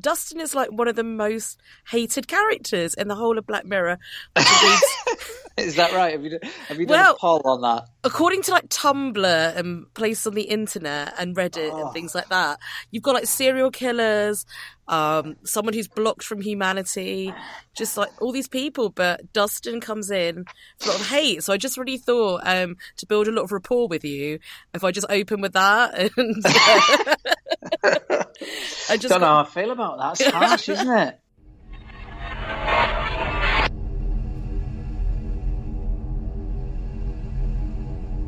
Dustin is like one of the most hated characters in the whole of Black Mirror. Is that right? Have you, done- have you done Well- a poll on that? According to like Tumblr and places on the internet and Reddit Oh. and things like that, you've got like serial killers, um, someone who's blocked from humanity, just like all these people. But Dustin comes in for a lot of hate. So I just really thought um, to build a lot of rapport with you, if I just open with that and. I just Don't know how I feel about that. It's harsh, isn't it?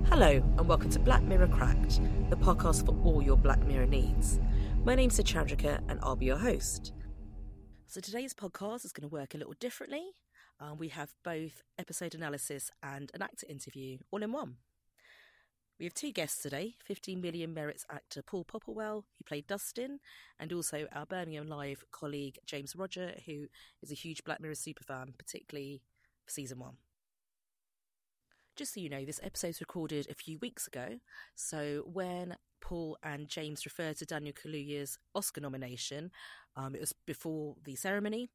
Hello, and welcome to Black Mirror Cracked, the podcast for all your Black Mirror needs. My name's Chandrika, and I'll be your host. So today's podcast is going to work a little differently. Um, we have both episode analysis and an actor interview all in one. We have two guests today 15 Million Merits actor Paul Popplewell, who played Dustin, and also our Birmingham Live colleague James Rodger, who is a huge Black Mirror superfan, particularly for season one. Just so you know, this episode was recorded a few weeks ago. So when Paul and James referred to Daniel Kaluuya's Oscar nomination, um, it was before the ceremony.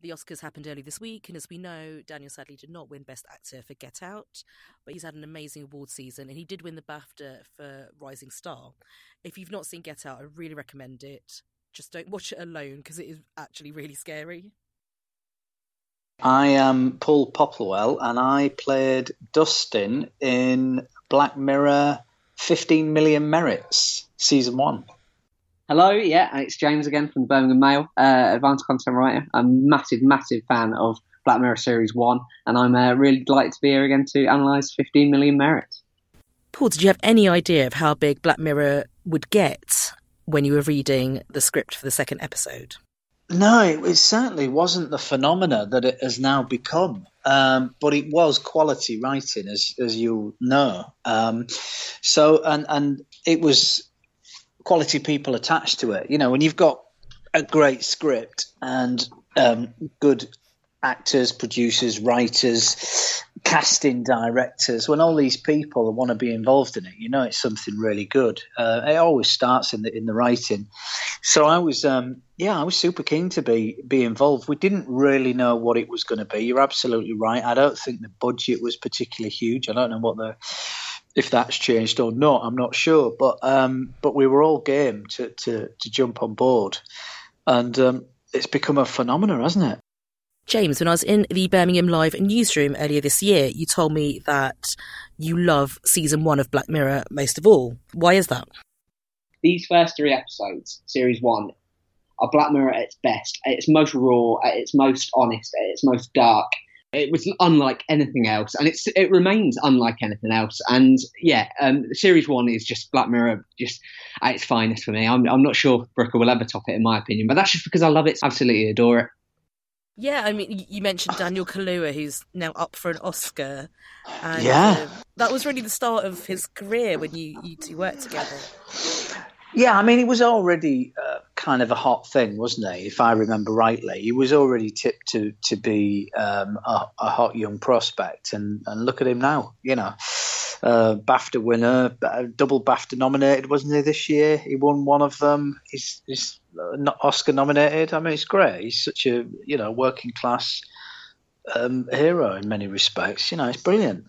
The Oscars happened early this week, and as we know, Daniel sadly did not win Best Actor for Get Out, but he's had an amazing award season, and he did win the BAFTA for Rising Star. If you've not seen Get Out, I really recommend it. Just don't watch it alone because it is actually really scary. I am Paul Popplewell, and I played Dustin in Black Mirror 15 Million Merits, Season 1. Hello, yeah, it's James again from the Birmingham Mail, uh, advanced content writer. I'm a massive, massive fan of Black Mirror Series 1, and I'm uh, really delighted to be here again to analyse 15 million merits. Paul, did you have any idea of how big Black Mirror would get when you were reading the script for the second episode? No, it, certainly wasn't the phenomena that it has now become. Um, but it was quality writing, as as you know. Um, so and and it was quality people attached to it. You know, when you've got a great script and um, good actors, producers, writers, casting directors, when all these people want to be involved in it, you know it's something really good. Uh, it always starts in the in the writing. So I was, um, yeah, I was super keen to be be involved. We didn't really know what it was going to be. You're absolutely right. I don't think the budget was particularly huge. I don't know what the if that's changed or not. I'm not sure, but um, but we were all game to to, to jump on board, and um, it's become a phenomenon, hasn't it? James, when I was in the Birmingham Live newsroom earlier this year, you told me that you love season one of Black Mirror most of all. Why is that? These first three episodes, Series 1, are Black Mirror at its best, at its most raw, at its most honest, at its most dark. It was unlike anything else, and it's it remains unlike anything else. And yeah, um, Series One is just Black Mirror, just at its finest for me. I'm I'm not sure Brooker will ever top it in my opinion, but that's just because I love it, absolutely adore it. Yeah, I mean, you mentioned Daniel Kaluuya, who's now up for an Oscar. And, Yeah. uh, that was really the start of his career when you, you two worked together. Yeah, I mean, it was already uh, kind of a hot thing, wasn't he? If I remember rightly, he was already tipped to to be um, a, a hot young prospect, and and look at him now. You know, uh, BAFTA winner, double BAFTA nominated, wasn't he this year? He won one of them. He's he's uh, not Oscar nominated. I mean, it's great. He's such a you know working class um, hero in many respects. You know, it's brilliant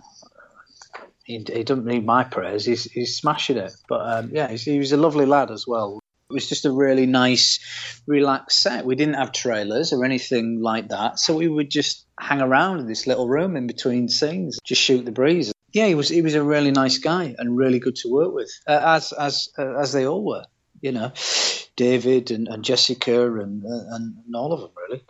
he, he doesn't need my prayers. He's he's smashing it. But um, yeah, he was a lovely lad as well. It was just a really nice, relaxed set. We didn't have trailers or anything like that, so we would just hang around in this little room in between scenes, just shoot the breeze. Yeah, he was he was a really nice guy and really good to work with, uh, as as uh, as they all were. You know, David and, and Jessica and, and and all of them really.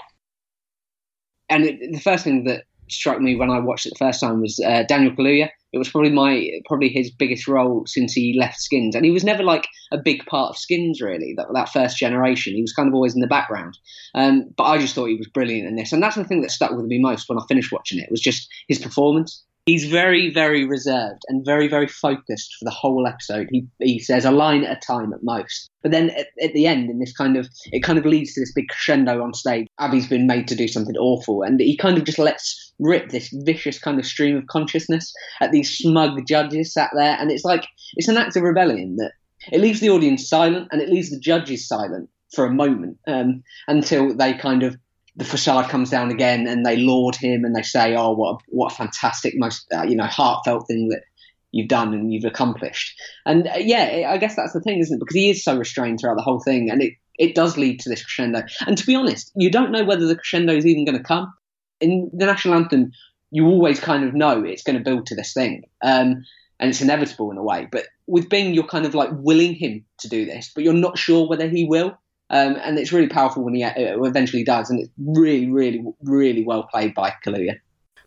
and it, the first thing that struck me when I watched it the first time was uh, Daniel Kaluuya. It was probably my probably his biggest role since he left Skins, and he was never like a big part of Skins really. That that first generation, he was kind of always in the background. Um, but I just thought he was brilliant in this, and that's the thing that stuck with me most when I finished watching it was just his performance. He's very, very reserved and very, very focused for the whole episode. He he says a line at a time at most. But then at, at, the end, in this kind of, it kind of leads to this big crescendo on stage. Abi's been made to do something awful, and he kind of just lets rip this vicious kind of stream of consciousness at these smug judges sat there, and it's like it's an act of rebellion that it leaves the audience silent and it leaves the judges silent for a moment um, until they kind of the facade comes down again and they laud him and they say, "Oh, what a, what a fantastic, most uh, you know heartfelt thing that you've done and you've accomplished." And uh, yeah, I guess that's the thing, isn't it? Because he is so restrained throughout the whole thing, and it it does lead to this crescendo. And to be honest, you don't know whether the crescendo is even going to come. In the national anthem, you always kind of know it's going to build to this thing. Um, and it's inevitable in a way. But with Bing, you're kind of like willing him to do this, but you're not sure whether he will. Um, and it's really powerful when he uh, eventually does, and it's really, really, really well played by Kaluuya.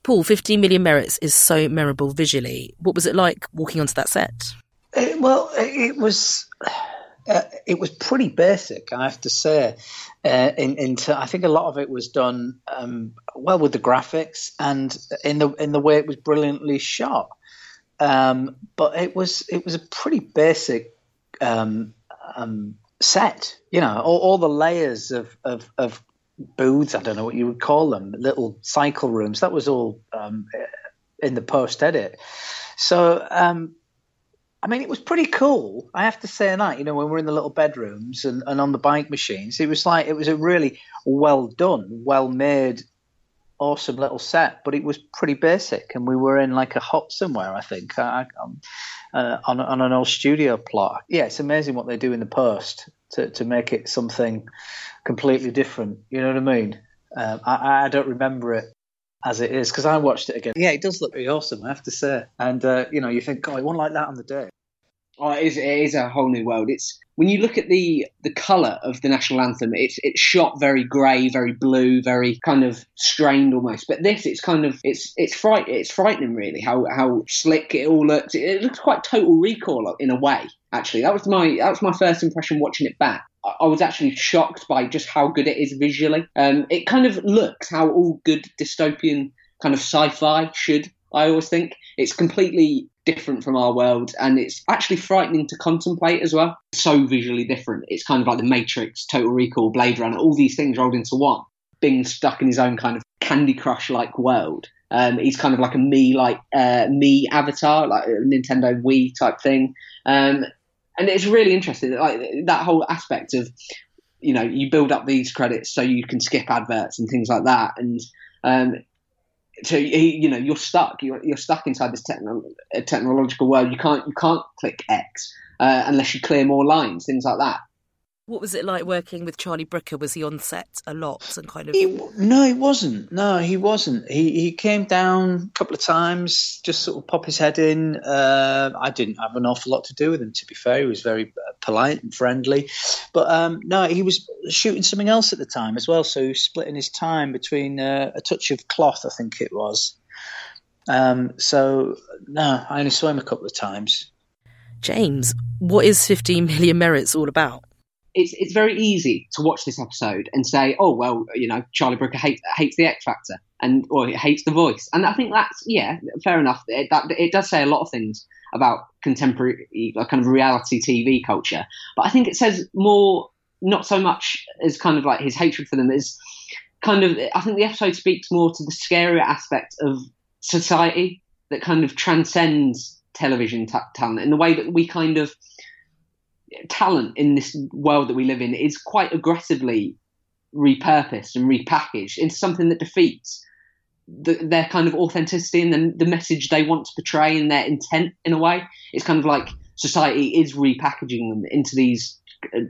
Paul, 15 million merits is so memorable visually. What was it like walking onto that set? It, well, it was. Uh, it was pretty basic, I have to say. Uh, in, in I think a lot of it was done um, well with the graphics and in the in the way it was brilliantly shot. Um, but it was it was a pretty basic um, um set. You know, all, all the layers of, of, of booths. I don't know what you would call them, little cycle rooms. That was all um, in the post edit. So, um, I mean, it was pretty cool. I have to say that. You know, when we're in the little bedrooms and, and on the bike machines, it was like it was a really well done, well made, awesome little set. But it was pretty basic, and we were in like a hut somewhere. I think. I, um, uh, on, on an old studio plot. Yeah, it's amazing what they do in the post to, to make it something completely different. You know what I mean? Um, I, I don't remember it as it is because I watched it again. Yeah, it does look pretty awesome, I have to say. And uh, you know, you think, God, I want like that on the day. Oh, it is, it is a whole new world. It's when you look at the the color of the national anthem, it's it's shot very grey, very blue, very kind of strained almost. But this, it's kind of it's it's fright it's frightening really how how slick it all looks. It, it looks quite Total Recall in a way. Actually, that was my that was my first impression watching it back. I, was actually shocked by just how good it is visually. Um, it kind of looks how all good dystopian kind of sci-fi should. I always think it's completely different from our world and it's actually frightening to contemplate as well. So visually different. It's kind of like the Matrix, Total Recall, Blade Runner, all these things rolled into one. Being stuck in his own kind of Candy Crush like world. Um, he's kind of like a me like uh, me avatar, like a Nintendo Wii type thing. Um, and it's really interesting, like that whole aspect of, you know, you build up these credits so you can skip adverts and things like that. And um, so you know you're stuck. You're, stuck inside this techno- uh, technological world. You can't you can't click X uh, unless you clear more lines, things like that. What was it like working with Charlie Brooker? Was he on set a lot and kind of? He, no, he wasn't. No, he wasn't. He he came down a couple of times, just sort of pop his head in. Uh, I didn't have an awful lot to do with him, to be fair. He was very uh, polite and friendly, but um, no, he was shooting something else at the time as well. So he was splitting his time between uh, a touch of cloth, I think it was. Um, so no, I only saw him a couple of times. James, what is 15 million merits all about? It's it's very easy to watch this episode and say, oh well, you know, Charlie Brooker hate, hates the X Factor and or hates the voice, and I think that's yeah, fair enough. It, that, it does say a lot of things about contemporary uh, kind of reality TV culture, but I think it says more, not so much as kind of like his hatred for them is kind of. I think the episode speaks more to the scarier aspect of society that kind of transcends television t- talent in the way that we kind of talent in this world that we live in is quite aggressively repurposed and repackaged into something that defeats the, their kind of authenticity and the, the message they want to portray and their intent in a way. It's kind of like society is repackaging them into these uh,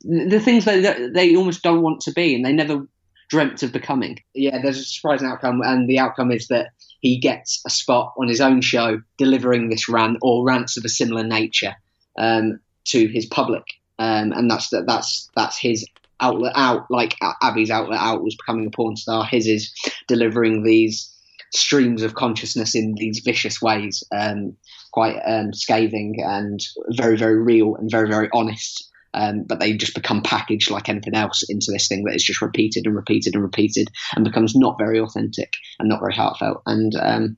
the things that they almost don't want to be and they never dreamt of becoming. Yeah, there's a surprising outcome, and the outcome is that he gets a spot on his own show delivering this rant or rants of a similar nature. Um, to his public, um, and that's that that's that's his outlet out. Like Abi's outlet out was becoming a porn star. His is delivering these streams of consciousness in these vicious ways, um, quite um, scathing and very, very real and very, very honest. Um, but they just become packaged like anything else into this thing that is just repeated and repeated and repeated and becomes not very authentic and not very heartfelt. And um,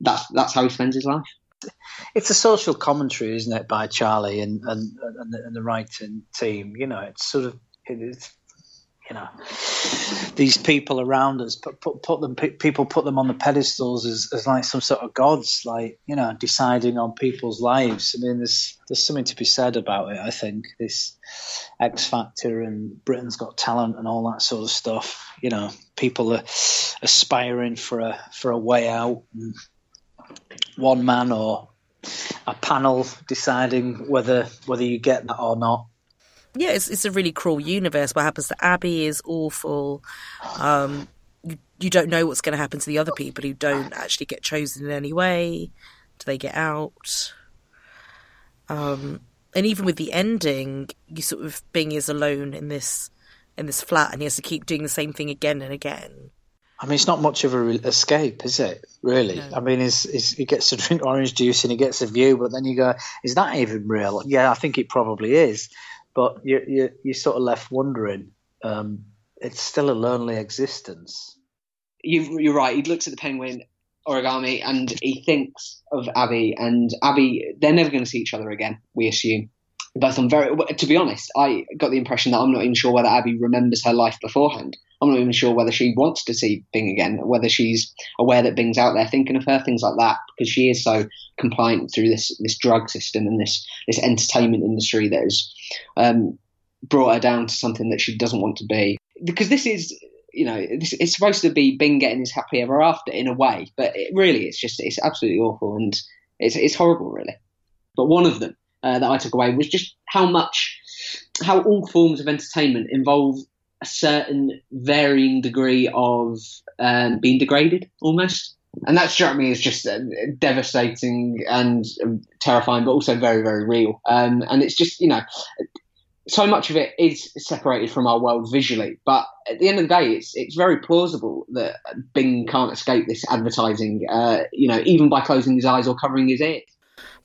that's that's how he spends his life. It's a social commentary, isn't it, by Charlie and and, and, the, and the writing team? You know, it's sort of it is you know these people around us put, put, put them people put them on the pedestals as, as like some sort of gods like you know deciding on people's lives i mean there's there's something to be said about it i think this x factor and britain's got talent and all that sort of stuff you know people are aspiring for a for a way out one man or a panel deciding whether whether you get that or not yeah, it's it's a really cruel universe. What happens to Abi is awful. Um, you, you don't know what's going to happen to the other people who don't actually get chosen in any way. Do they get out? Um, and even with the ending, you sort of Bing is alone in this in this flat, and he has to keep doing the same thing again and again. I mean, it's not much of a re- escape, is it? Really? No. I mean, he's, he's, he gets to drink orange juice and he gets a view, but then you go, is that even real? Yeah, I think it probably is but you you you sort of left wondering. Um, it's still a lonely existence. You, you're right. He looks at the penguin origami and he thinks of Abi, and Abi. They're never going to see each other again. We assume. Both very. To be honest, I got the impression that I'm not even sure whether Abi remembers her life beforehand. I'm not even sure whether she wants to see Bing again, whether she's aware that Bing's out there thinking of her, things like that, because she is so compliant through this this drug system and this this entertainment industry that has um, brought her down to something that she doesn't want to be. Because this is, you know, it's supposed to be Bing getting his happy ever after in a way, but it really it's just it's absolutely awful and it's it's horrible, really. But one of them uh, that I took away was just how much how all forms of entertainment involve a certain varying degree of um, being degraded almost. And that struck me as just uh, devastating and um, terrifying, but also very, very real. Um, and it's just, you know, so much of it is separated from our world visually, but at the end of the day, it's it's very plausible that Bing can't escape this advertising. Uh, you know, even by closing his eyes or covering his ears.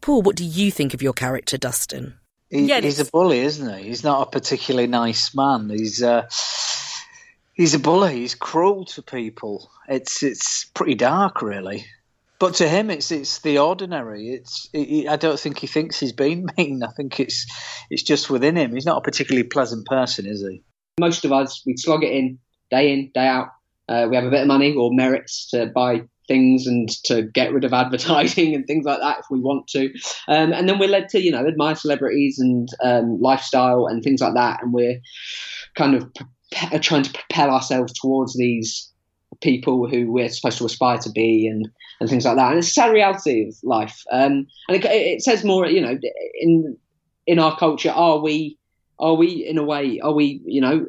Paul, what do you think of your character, Dustin? He, yeah, he's a bully, isn't he? He's not a particularly nice man. He's uh, he's a bully. He's cruel to people. It's it's pretty dark, really. But to him, it's it's the ordinary. It's it, I don't think he thinks he's been mean. I think it's it's just within him. He's not a particularly pleasant person, is he? Most of us we slog it in day in day out. Uh, we have a bit of money or merits to buy things and to get rid of advertising and things like that if we want to. Um, and then we're led to, you know, admire celebrities and um, lifestyle and things like that. And we're kind of pre- trying to propel ourselves towards these people who we're supposed to aspire to be and, and things like that. And it's a sad reality of life. Um, and it, it says more, you know, in in our culture, are we are we in a way are we you know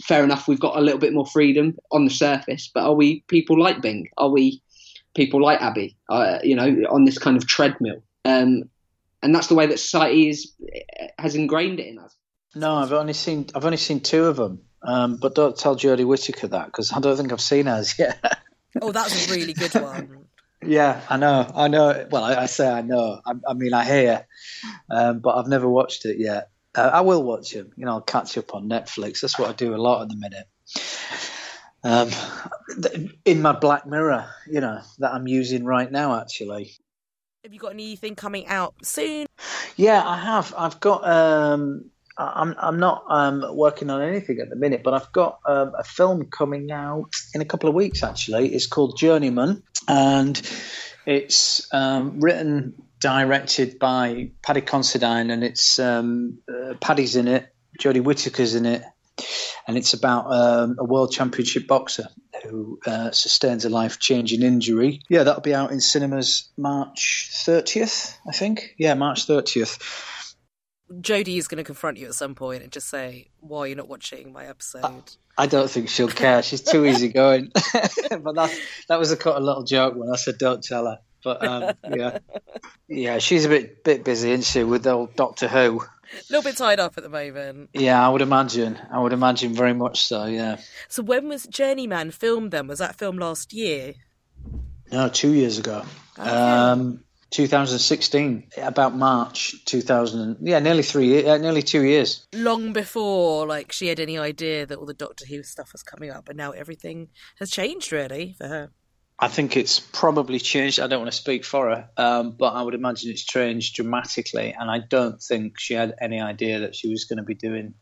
fair enough we've got a little bit more freedom on the surface but are we people like bing are we people like Abi, uh, you know, on this kind of treadmill. Um, and that's the way that society is, has ingrained it in us. No, I've only seen I've only seen two of them, um, but don't tell Jodie Whittaker that because I don't think I've seen hers yet. oh, that's a really good one. yeah, I know, I know. Well, I, I say I know. I, I, mean, I hear, um, but I've never watched it yet. Uh, I will watch them. You know, I'll catch up on Netflix. That's what I do a lot at the minute um, in my Black Mirror, you know, that I'm using right now, actually. Have you got anything coming out soon? Yeah, I have. I've got. Um, I'm I'm not um, working on anything at the minute, but I've got um, a film coming out in a couple of weeks. Actually, it's called Journeyman, and it's um, written, directed by Paddy Considine, and it's um, uh, Paddy's in it, Jodie Whittaker's in it, and it's about um, a world championship boxer who uh, sustains a life changing injury. Yeah, that'll be out in cinemas March 30th, I think. Yeah, March 30th. Jodie is going to confront you at some point and just say, "Why are you not watching my episode?" I, I don't think she'll care. She's too easygoing. but that that was a, a little joke when I said, "Don't tell her." But um, yeah, yeah, she's a bit bit busy, isn't she, with old Doctor Who? A little bit tied up at the moment. Yeah, I would imagine. I would imagine very much so. Yeah. So when was Journeyman filmed? Then was that filmed last year? No, two years ago. Okay. Um, 2016, about March 2000. Yeah, nearly three, uh, nearly two years. Long before, like she had any idea that all the Doctor Who stuff was coming up, and now everything has changed really for her. I think it's probably changed. I don't want to speak for her, um, but I would imagine it's changed dramatically. And I don't think she had any idea that she was going to be doing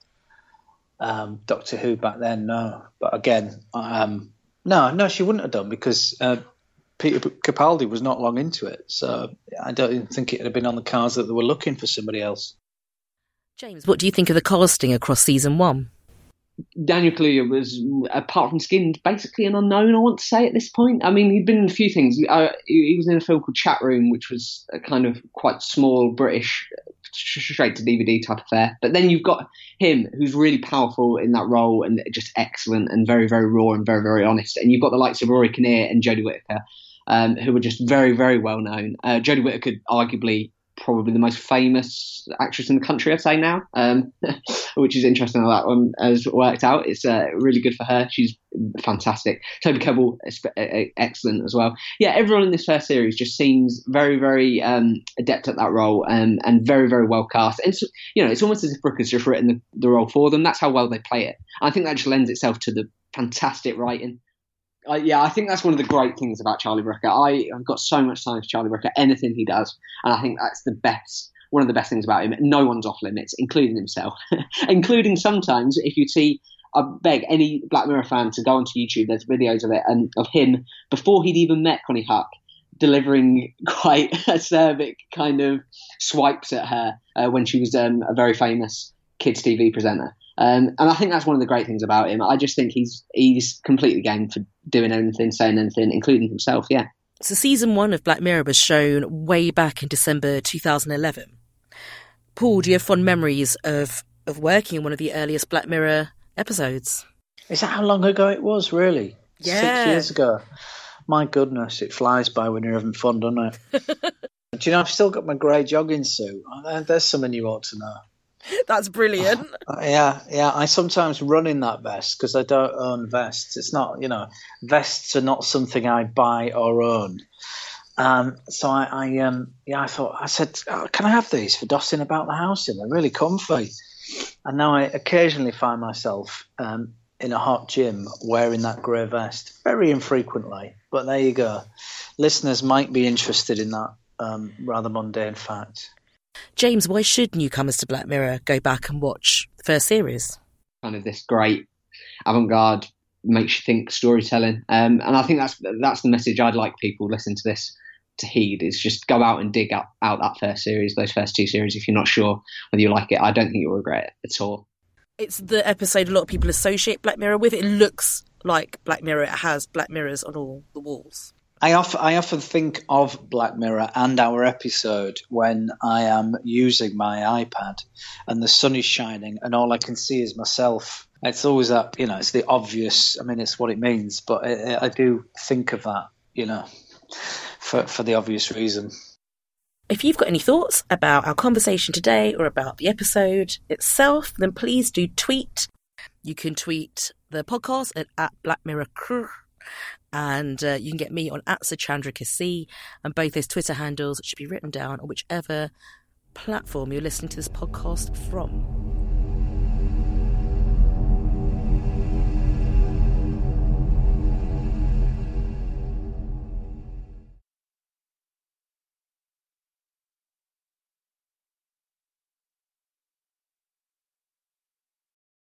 um, Doctor Who back then. No, but again, um, no, no, she wouldn't have done because uh, Peter Capaldi was not long into it. So I don't think it had been on the cards that they were looking for somebody else. James, what do you think of the casting across season one? Daniel Kaluuya was, apart from Skins, basically an unknown. I want to say at this point. I mean, he'd been in a few things. Uh, he was in a film called Chat Room, which was a kind of quite small British straight to DVD type affair. But then you've got him, who's really powerful in that role and just excellent and very, very raw and very, very honest. And you've got the likes of Rory Kinnear and Jodie Whittaker, um, who are just very, very well known. Uh, Jodie Whittaker arguably probably the most famous actress in the country, I'd say now, um, which is interesting how that one has worked out. It's uh, really good for her. She's fantastic. Toby Kebbell, excellent as well. Yeah, everyone in this first series just seems very, very um, adept at that role um, and very, very well cast. And, you know, it's almost as if Brooke has just written the, the role for them. That's how well they play it. I think that just lends itself to the fantastic writing uh, yeah, I think that's one of the great things about Charlie Brooker. I, have got so much time for Charlie Brooker, anything he does, and I think that's the best. One of the best things about him. No one's off limits, including himself, including sometimes if you see. I beg any Black Mirror fan to go onto YouTube. There's videos of it and of him before he'd even met Connie Huq, delivering quite acerbic kind of swipes at her uh, when she was um, a very famous kids TV presenter. Um, and I think that's one of the great things about him. I just think he's he's completely game for doing anything, saying anything, including himself. Yeah. So season one of Black Mirror was shown way back in December 2011. Paul, do you have fond memories of of working in one of the earliest Black Mirror episodes? Is that how long ago it was? Really? Yeah. Six years ago. My goodness, it flies by when you're having fun, doesn't it? do you know I've still got my grey jogging suit? There's something you ought to know. That's brilliant. Yeah, yeah. I sometimes run in that vest because I don't own vests. It's not, you know, vests are not something I buy or own. Um, so I, I, um, yeah, I thought I said, oh, can I have these for dusting about the house in? They're really comfy. And now I occasionally find myself um, in a hot gym wearing that grey vest, very infrequently. But there you go. Listeners might be interested in that um, rather mundane fact. James, why should newcomers to Black Mirror go back and watch the first series? Kind of this great avant-garde, makes you think storytelling, um, and I think that's that's the message I'd like people listening to this to heed is just go out and dig out, out that first series, those first two series. If you're not sure whether you like it, I don't think you'll regret it at all. It's the episode a lot of people associate Black Mirror with. It looks like Black Mirror. It has Black Mirrors on all the walls. I I often think of Black Mirror and our episode when I am using my iPad and the sun is shining and all I can see is myself. It's always that, you know, it's the obvious, I mean, it's what it means, but I, I do think of that, you know, for, for the obvious reason. If you've got any thoughts about our conversation today or about the episode itself, then please do tweet. You can tweet the podcast at, at Black Mirror and uh, you can get me on at Sachandrika C, and both those Twitter handles should be written down on whichever platform you're listening to this podcast from.